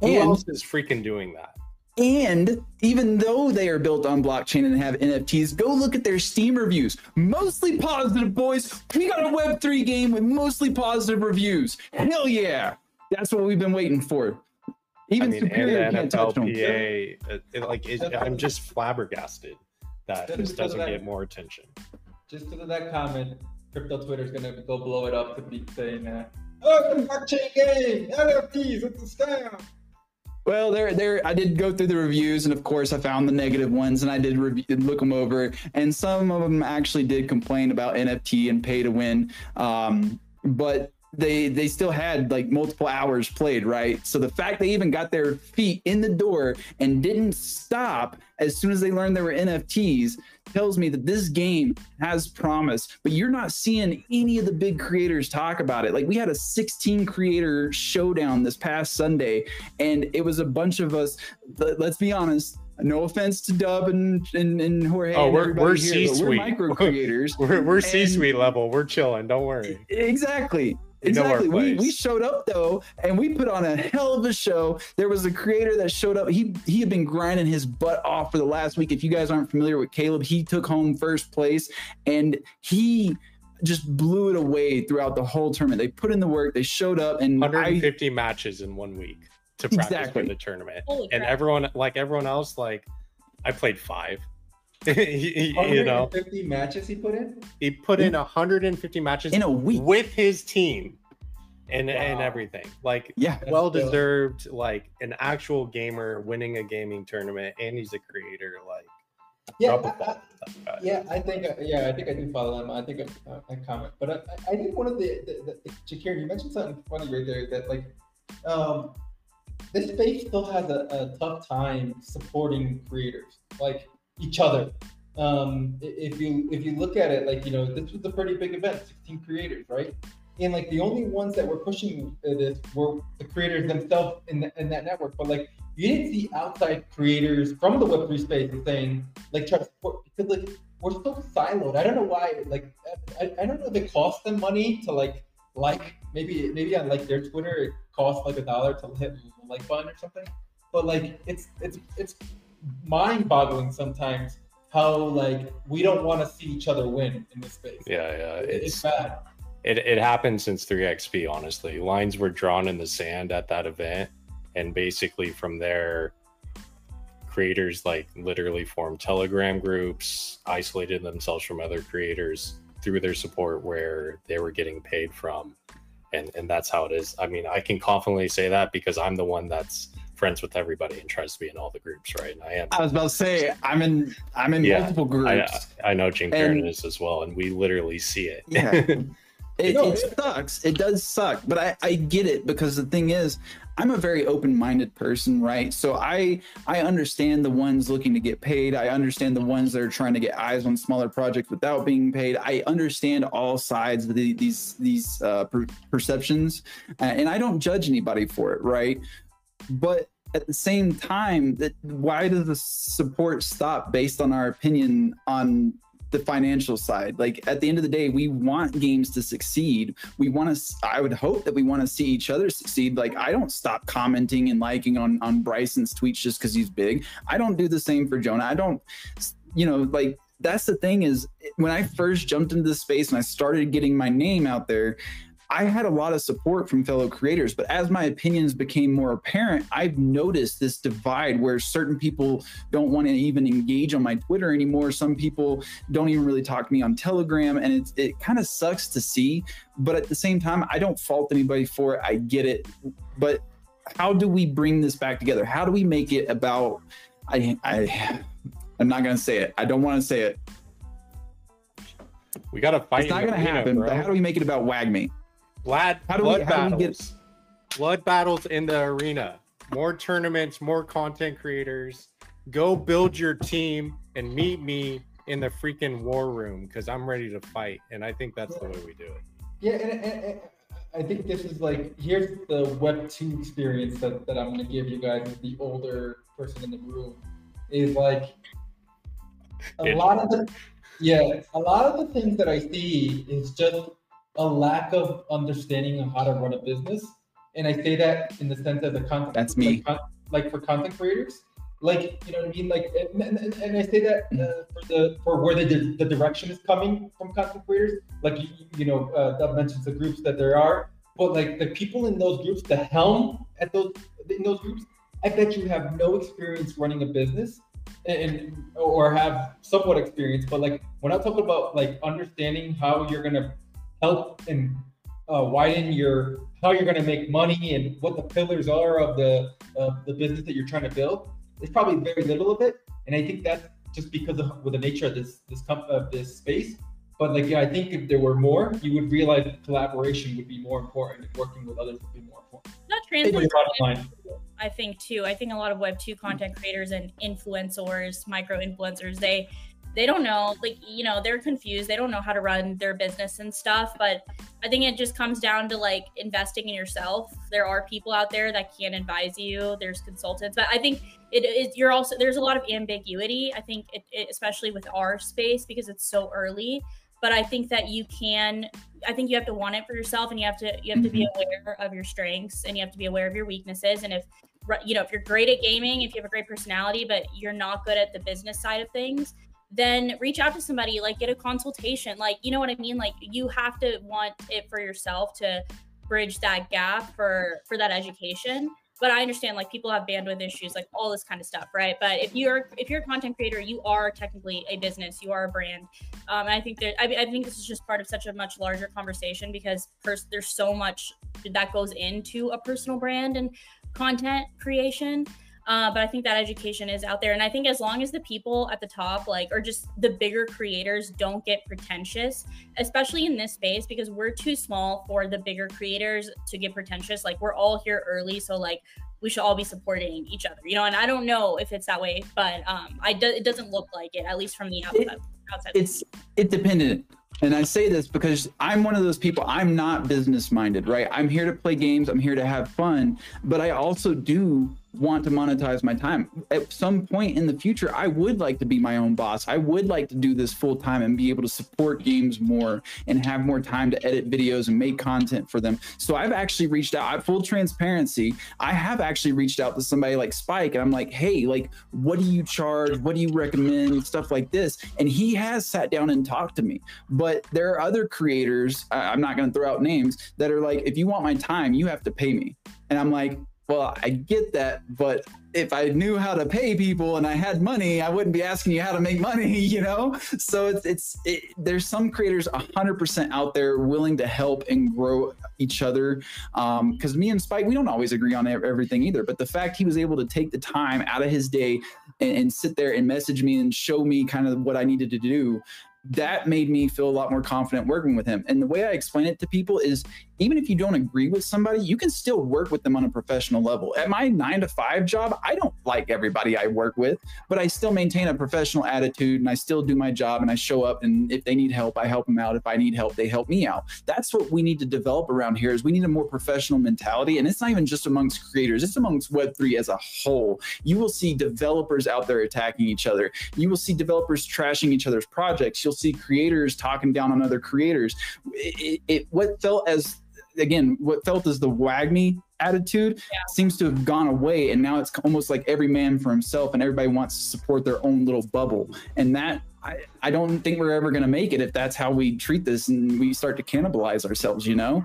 Who And- else is freaking doing that? And even though they are built on blockchain and have NFTs, go look at their Steam reviews. Mostly positive, boys. We got a Web3 game with mostly positive reviews. Hell yeah. That's what we've been waiting for. Even I mean, and Superior the can't touch them. It, it, like it, I'm just flabbergasted that Just this doesn't that- get more attention. Just because of that comment, crypto Twitter is gonna go blow it up to be saying that. Oh, it's a blockchain game, NFTs, it's a scam. Well, there, there. I did go through the reviews, and of course, I found the negative ones, and I did review, look them over, and some of them actually did complain about NFT and pay to win. Um, but they they still had like multiple hours played, right? So the fact they even got their feet in the door and didn't stop as soon as they learned there were NFTs tells me that this game has promise. But you're not seeing any of the big creators talk about it. Like we had a 16 creator showdown this past Sunday, and it was a bunch of us. let- Let's be honest. No offense to Dub and and, and Jorge. Oh, we're- we're here, but We're micro creators. We're, we're C-suite level. We're chilling. Don't worry. Exactly. We know our Exactly. We, we showed up though, and we put on a hell of a show. There was a creator that showed up. He he had been grinding his butt off for the last week. If you guys aren't familiar with Caleb, he took home first place, and he just blew it away throughout the whole tournament. They put in the work. They showed up, and I 150 matches in one week to practice Exactly. for the tournament. Holy and crap. everyone, like everyone else, like I played five. He- he- you know, 50 matches he put in. he put in 150 matches in a week. with his team and and everything. Like Yeah. Well deserved, like an actual gamer winning a gaming tournament, and he's a creator. Like Yeah, drop a I- ball. I- yeah, I think uh, yeah, I think I do follow him. I think I, uh, I comment, but I, I- I think one of the, the, the Shakir, you mentioned something funny right there that like, um, this space still has a, a tough time supporting creators like each other. Um, if you if you look at it, like you know, this was a pretty big event, 16 creators, right? And like the only ones that were pushing this were the creators themselves in, the, in that network. But like you didn't see outside creators from the Web3 space saying, like, try to support, because, like, we're so siloed. I don't know why, like, I, I don't know if it costs them money to, like, like, maybe, maybe on, like, their Twitter, it costs, like, a dollar to hit like button or something. But, like, it's, it's, it's mind boggling sometimes how, like, we don't want to see each other win in this space. Yeah, yeah. It's, It's bad. it, it happened since 3xp honestly lines were drawn in the sand at that event and basically from there creators like literally formed telegram groups isolated themselves from other creators through their support where they were getting paid from and and that's how it is i mean i can confidently say that because i'm the one that's friends with everybody and tries to be in all the groups right and i am I was about to say I'm in I'm in Yeah, multiple I, groups. I know Jim And- Karen is as well and we literally see it Yeah. It, it sucks. It does suck, but I, I get it because the thing is, I'm a very open-minded person, right? So I I understand the ones looking to get paid. I understand the ones that are trying to get eyes on smaller projects without being paid. I understand all sides of the, these these uh, per- perceptions, uh, and I don't judge anybody for it, right? But at the same time, that why does the support stop based on our opinion on the financial side. Like at the end of the day, we want games to succeed. We want to. I would hope that we want to see each other succeed. Like I don't stop commenting and liking on on Bryson's tweets just because he's big. I don't do the same for Jonah. I don't. You know, like that's the thing is when I first jumped into this space and I started getting my name out there. I had a lot of support from fellow creators, but as my opinions became more apparent, I've noticed this divide where certain people don't want to even engage on my Twitter anymore. Some people don't even really talk to me on Telegram, and it's, it kind of sucks to see. But at the same time, I don't fault anybody for it. I get it, but how do we bring this back together? How do we make it about? I I I'm not gonna say it. I don't want to say it. we gotta fight It's not gonna arena, happen. bro. But how do we make it about WAGMI? Blood, How do we- blood how do we battles. get- Blood battles in the arena. More tournaments, more content creators. Go build your team and meet me in the freaking war room because I'm ready to fight. And I think that's the way we do it. Yeah, and, and, and I think this is like here's the Web two experience that, that I'm gonna give you guys as the older person in the room is like a lot of the yeah a lot of the things that I see is just a lack of understanding of how to run a business, and I say that in the sense as a content That's me. like, like for content creators. Like you know what I mean, like, and, and, and I say that uh, for the for where the, the direction is coming from content creators like you, you know, uh, Dub mentions the groups that there are, but like the people in those groups, the helm at those in those groups, I bet you have no experience running a business, and or have somewhat experience. But like when I talk about like understanding how you're gonna help and uh, widen your how you're gonna make money and what the pillars are of the of the business that you're trying to build, there's probably very little of it, and I think that's just because of with the nature of this this comp- of this space. But like, yeah, I think if there were more, you would realize collaboration would be more important, and working with others would be more important. The translates. I think too. I think a lot of Web two content creators and influencers, micro influencers, they they don't know, like you know, they're confused. They don't know how to run their business and stuff. But I think it just comes down to like investing in yourself. There are people out there that can advise you. There's consultants, but I think it is. You're also there's a lot of ambiguity. I think, it, it, especially with our space because it's so early. But I think that you can. I think you have to want it for yourself, and you have to you have to be mm-hmm. aware of your strengths, and you have to be aware of your weaknesses. And if you know if you're great at gaming, if you have a great personality, but you're not good at the business side of things, then reach out to somebody like get a consultation. Like you know what i mean? Like you have to want it for yourself to bridge that gap for for that education. But i understand like people have bandwidth issues like all this kind of stuff right? But if you're if you're a content creator you are technically a business you are a brand. Um, and i think that I, I think this is just part of such a much larger conversation because pers- there's so much that goes into a personal brand and content creation uh, but I think that education is out there. And I think as long as the people at the top, like, or just the bigger creators don't get pretentious, especially in this space, because we're too small for the bigger creators to get pretentious. Like, we're all here early. So, like, we should all be supporting each other, you know? And I don't know if it's that way, but um, I do, it doesn't look like it, at least from the outside. outside. it's it dependent and i say this because i'm one of those people i'm not business minded right i'm here to play games i'm here to have fun but i also do want to monetize my time. At some point in the future, I would like to be my own boss. I would like to do this full time and be able to support games more and have more time to edit videos and make content for them. So I've actually reached out, full transparency. I have actually reached out to somebody like Spike and I'm like, hey, like, what do you charge? What do you recommend? Stuff like this. And he has sat down and talked to me. But there are other creators, I'm not going to throw out names, that are like, if you want my time, you have to pay me. And I'm like, well, I get that, but if I knew how to pay people and I had money, I wouldn't be asking you how to make money, you know? So it's, it's, it, there's some creators 100% out there willing to help and grow each other. Um, cause me and Spike, we don't always agree on everything either, but the fact he was able to take the time out of his day and, and sit there and message me and show me kind of what I needed to do that made me feel a lot more confident working with him. And the way I explain it to people is even if you don't agree with somebody, you can still work with them on a professional level. At my nine to five job, I don't like everybody I work with, but I still maintain a professional attitude and I still do my job and I show up. And if they need help, I help them out. If I need help, they help me out. That's what we need to develop around here is we need a more professional mentality. And it's not even just amongst creators, it's amongst Web3 as a whole. You will see developers out there attacking each other. You will see developers trashing each other's projects. You'll see creators talking down on other creators. It, it, what felt as again, what felt as the WAGMI attitude yeah. seems to have gone away. And now it's almost like every man for himself and everybody wants to support their own little bubble. And that, I, I don't think we're ever going to make it if that's how we treat this and we start to cannibalize ourselves, you know?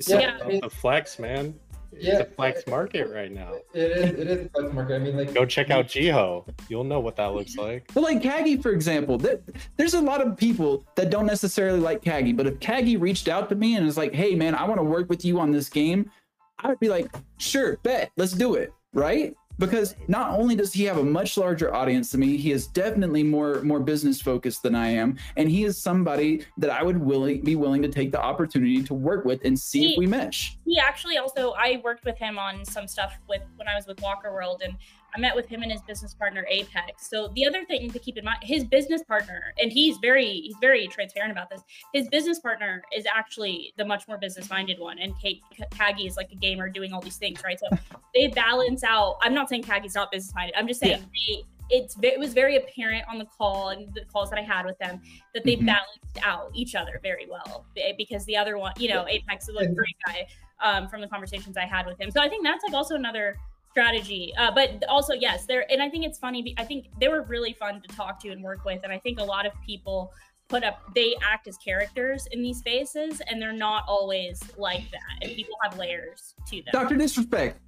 So, yeah. The flex, man yeah, it's a flex market right now. It is. It is a flex market. I mean, like, go check out Jiho. You'll know what that looks like. Well, like Kagi, for example, there, there's a lot of people that don't necessarily like Kagi, but if Kagi reached out to me and was like, "Hey, man, I want to work with you on this game," I would be like, "Sure, bet, let's do it." Right? Because not only does he have a much larger audience than me, he is definitely more more business focused than I am, and he is somebody that I would willing be willing to take the opportunity to work with and see he, if we mesh. He actually also I worked with him on some stuff with when I was with Walker World, and I met with him and his business partner Apex. So the other thing to keep in mind, his business partner, and he's very he's very transparent about this. His business partner is actually the much more business minded one, and Kate Kagi is like a gamer doing all these things, right? So they balance out. I'm not saying Kagi's not business minded. I'm just saying yeah. they it's it was very apparent on the call and the calls that I had with them that they mm-hmm. balanced out each other very well because the other one, you know, Apex is a great guy um, from the conversations I had with him. So I think that's like also another strategy. Uh, but also, yes, there, and I think it's funny. I think they were really fun to talk to and work with. And I think a lot of people put up, they act as characters in these spaces, and they're not always like that. And people have layers to them. Dr. Disrespect.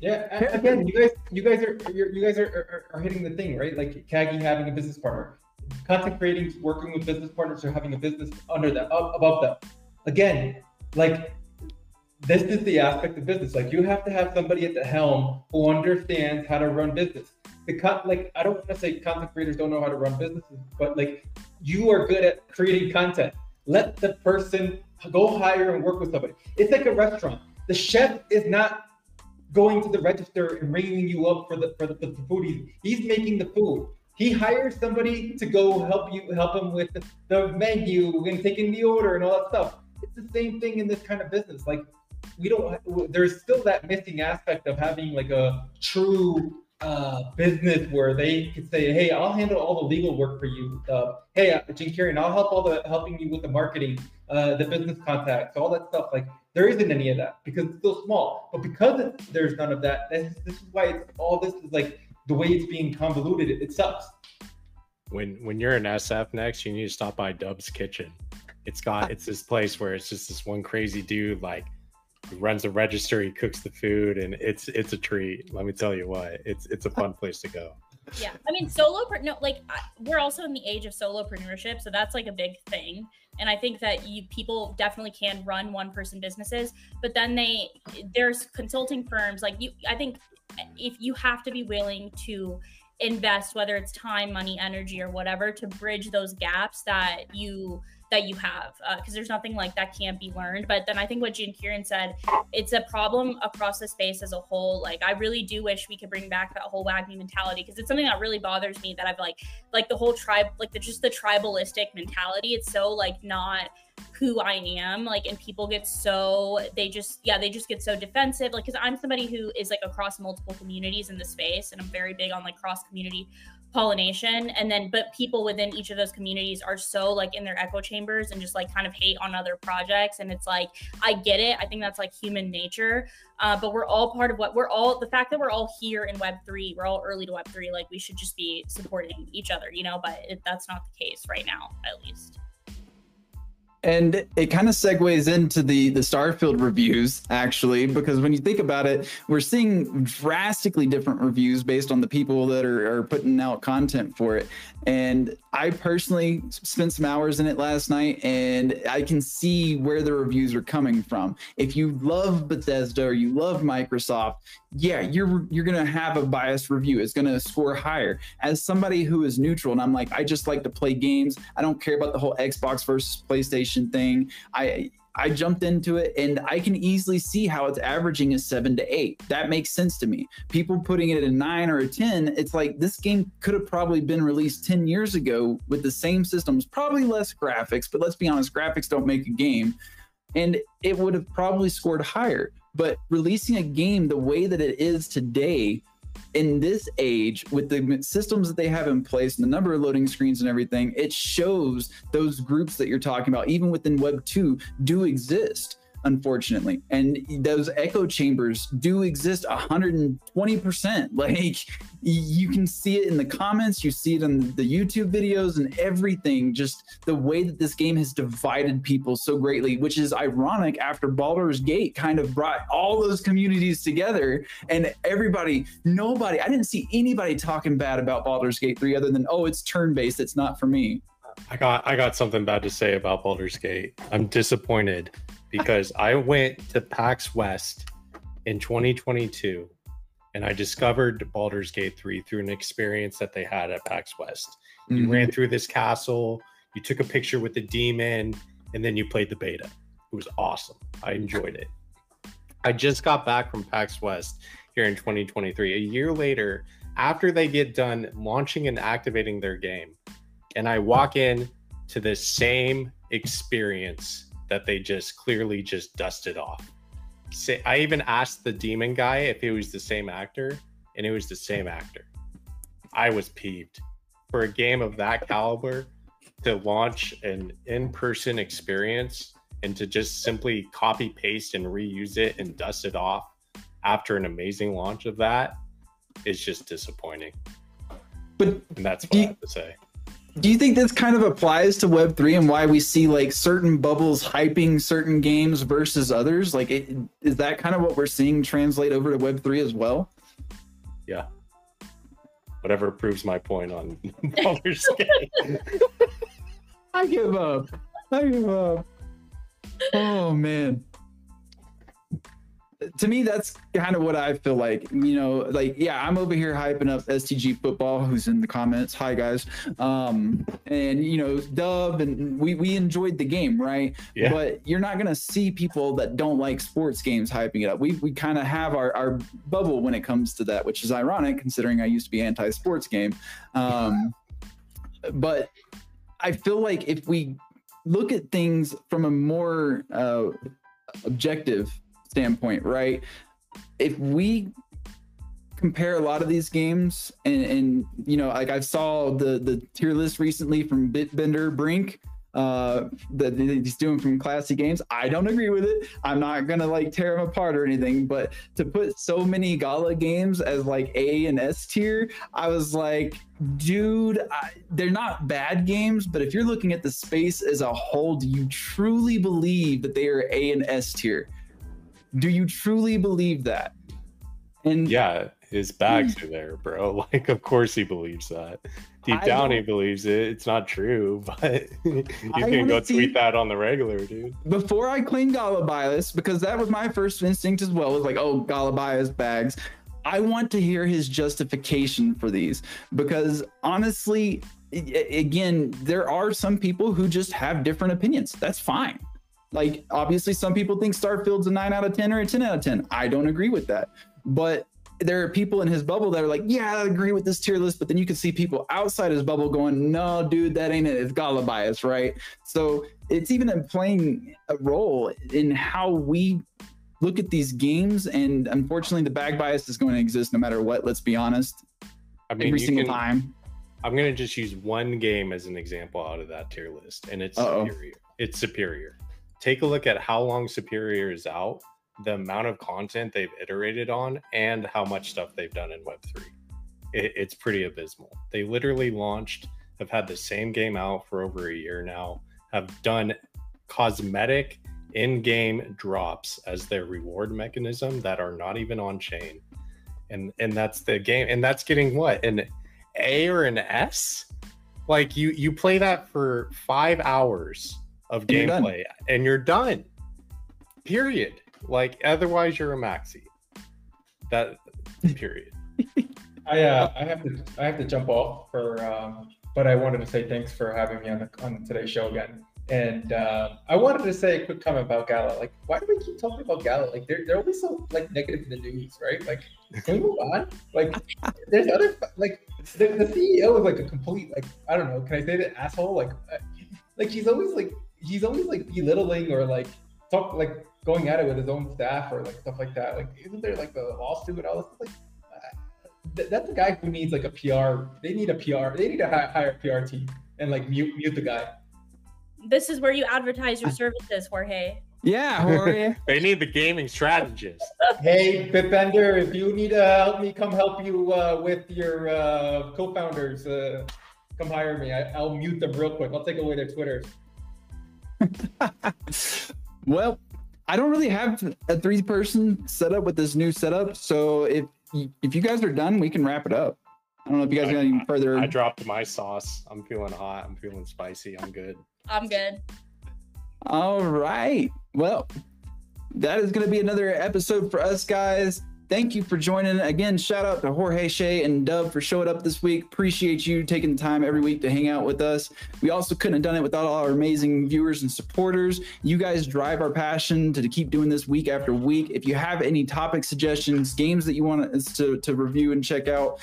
Yeah, again, you guys, you guys are, you guys are, are, are hitting the thing, right? Like Kagi having a business partner, content creating, working with business partners, or having a business under them, above them. Again, like this is the aspect of business. Like you have to have somebody at the helm who understands how to run business. The con- like I don't want to say content creators don't know how to run businesses, but like you are good at creating content. Let the person go hire and work with somebody. It's like a restaurant. The chef is not going to the register and ringing you up for the for the, for the food. He's, he's making the food. He hires somebody to go help you help him with the, the menu and taking the order and all that stuff. It's the same thing in this kind of business. Like we don't there's still that missing aspect of having like a true uh, business where they could say, "Hey, I'll handle all the legal work for you. Uh, hey, uh, Jim Kieran, I'll help all the helping you with the marketing, uh, the business contacts, all that stuff." Like there isn't any of that because it's still small. But because there's none of that, this, this is why it's all this is like the way it's being convoluted. It, it sucks. When when you're in SF next, you need to stop by Dub's Kitchen. It's got it's this place where it's just this one crazy dude like he runs the register, he cooks the food, and it's it's a treat. Let me tell you what, it's it's a fun place to go. Yeah, I mean, solo no, like we're also in the age of solopreneurship, so that's like a big thing. And I think that you people definitely can run one person businesses, but then they there's consulting firms like you. I think if you have to be willing to invest whether it's time money energy or whatever to bridge those gaps that you that you have because uh, there's nothing like that can't be learned but then i think what Gene kieran said it's a problem across the space as a whole like i really do wish we could bring back that whole WAGMI mentality because it's something that really bothers me that i've like like the whole tribe like the just the tribalistic mentality it's so like not who I am. Like, and people get so, they just, yeah, they just get so defensive. Like, cause I'm somebody who is like across multiple communities in the space and I'm very big on like cross community pollination. And then, but people within each of those communities are so like in their echo chambers and just like kind of hate on other projects. And it's like, I get it. I think that's like human nature. Uh, but we're all part of what we're all, the fact that we're all here in Web3, we're all early to Web3, like we should just be supporting each other, you know, but it, that's not the case right now, at least and it kind of segues into the the starfield reviews actually because when you think about it we're seeing drastically different reviews based on the people that are, are putting out content for it and i personally spent some hours in it last night and i can see where the reviews are coming from if you love bethesda or you love microsoft yeah, you're you're gonna have a biased review. It's gonna score higher. As somebody who is neutral, and I'm like, I just like to play games. I don't care about the whole Xbox versus PlayStation thing. I I jumped into it and I can easily see how it's averaging a seven to eight. That makes sense to me. People putting it at a nine or a 10, it's like this game could have probably been released 10 years ago with the same systems, probably less graphics, but let's be honest, graphics don't make a game. And it would have probably scored higher. But releasing a game the way that it is today in this age with the systems that they have in place and the number of loading screens and everything, it shows those groups that you're talking about, even within Web 2, do exist unfortunately. And those echo chambers do exist 120%. Like you can see it in the comments, you see it in the YouTube videos and everything. Just the way that this game has divided people so greatly, which is ironic after Baldur's Gate kind of brought all those communities together and everybody, nobody, I didn't see anybody talking bad about Baldur's Gate 3 other than, oh, it's turn based, it's not for me. I got I got something bad to say about Baldur's Gate. I'm disappointed because I went to PAX West in 2022 and I discovered Baldur's Gate 3 through an experience that they had at PAX West. You mm-hmm. ran through this castle, you took a picture with the demon, and then you played the beta. It was awesome. I enjoyed it. I just got back from PAX West here in 2023. A year later, after they get done launching and activating their game, and I walk in to the same experience that they just clearly just dusted off. Say, I even asked the demon guy if it was the same actor, and it was the same actor. I was peeved for a game of that caliber to launch an in-person experience and to just simply copy paste and reuse it and dust it off after an amazing launch of that is just disappointing. But and that's what you, I have to say do you think this kind of applies to web 3 and why we see like certain bubbles hyping certain games versus others like it, is that kind of what we're seeing translate over to web 3 as well yeah whatever proves my point on Baldur's Gate. I give up. I give up. Oh man to me, that's kind of what I feel like. You know, like yeah, I'm over here hyping up STG football, who's in the comments. Hi guys, um, and you know, Dub, and we we enjoyed the game, right? Yeah. But you're not gonna see people that don't like sports games hyping it up. We we kind of have our our bubble when it comes to that, which is ironic considering I used to be anti-sports game. Um, but I feel like if we look at things from a more uh, objective standpoint, right? If we compare a lot of these games and, and you know, like I saw the the tier list recently from Bitbender Brink uh, that he's doing from classy games. I don't agree with it. I'm not gonna like tear him apart or anything, but to put so many Gala games as like A and S tier, I was like, dude, I, they're not bad games, but if you're looking at the space as a whole, do you truly believe that they are A and S tier? Do you truly believe that? And yeah, his bags hmm. are there, bro. Like, of course he believes that. Deep I down, he believes it. It's not true, but he's gonna go see, tweet that on the regular, dude. Before I claim Galabias, because that was my first instinct as well, was like, oh, Galabias bags. I want to hear his justification for these because honestly, again, there are some people who just have different opinions. That's fine. Like, obviously, some people think Starfield's a nine out of 10 or a 10 out of 10. I don't agree with that. But there are people in his bubble that are like, yeah, I agree with this tier list. But then you can see people outside his bubble going, no, dude, that ain't it. It's Gala bias, right? So it's even playing a role in how we look at these games. And unfortunately, the bag bias is going to exist no matter what. Let's be honest. I mean, every single can- time. I'm gonna just use one game as an example out of that tier list, and it's Uh-oh. superior. It's superior. Take a look at how long Superior is out, the amount of content they've iterated on, and how much stuff they've done in Web3. It, it's pretty abysmal. They literally launched, have had the same game out for over a year now, have done cosmetic in-game drops as their reward mechanism that are not even on chain. And and that's the game, and that's getting what? An A or an S? Like you you play that for five hours of And you're gameplay and you're done. Period. Like otherwise you're a maxi. That period. I uh, I have to I have to jump off for um, but I wanted to say thanks for having me on the on today's show again. And uh, I wanted to say a quick comment about Gala. Like, why do we keep talking about Gala? Like, they're they're always so like negative in the news, right? Like, can we move on? Like, there's other like the, the CEO is like a complete like I don't know. Can I say the asshole? Like, uh, like he's always like he's always like belittling or like talk like going at it with his own staff or like stuff like that. Like, isn't there like the lawsuit and all this? Like, th- that's a guy who needs like a PR. They need a PR. They need to hi- hire a PR team and like mute mute the guy. This is where you advertise your services, Jorge. Yeah, Jorge. They need the gaming strategist. Hey, Bitbender, if you need to help me, come help you uh, with your uh, co-founders. Uh, come hire me. I, I'll mute them real quick. I'll take away their Twitters. well, I don't really have a three person setup with this new setup. So if if you guys are done, we can wrap it up. I don't know if you guys got any further. I dropped my sauce. I'm feeling hot. I'm feeling spicy. I'm good. I'm good. All right. Well, that is going to be another episode for us, guys. Thank you for joining. Again, shout out to Jorge Shea and Dub for showing up this week. Appreciate you taking the time every week to hang out with us. We also couldn't have done it without all our amazing viewers and supporters. You guys drive our passion to keep doing this week after week. If you have any topic suggestions, games that you want us to, to review and check out,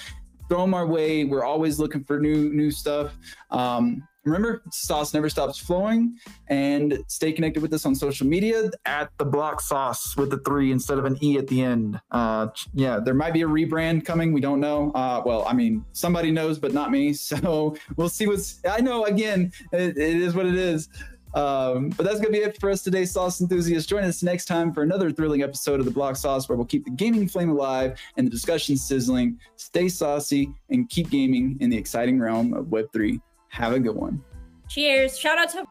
throw them our way. We're always looking for new new stuff. Um, remember, sauce never stops flowing, and stay connected with us on social media at the Block Sauce with the three instead of an e at the end. Uh, yeah, there might be a rebrand coming. We don't know. Uh, well, I mean, somebody knows, but not me. So we'll see what's. I know. Again, it, it is what it is. Um, but that's going to be it for us today, Sauce Enthusiasts. Join us next time for another thrilling episode of the Block Sauce, where we'll keep the gaming flame alive and the discussion sizzling. Stay saucy and keep gaming in the exciting realm of Web3. Have a good one. Cheers. Shout out to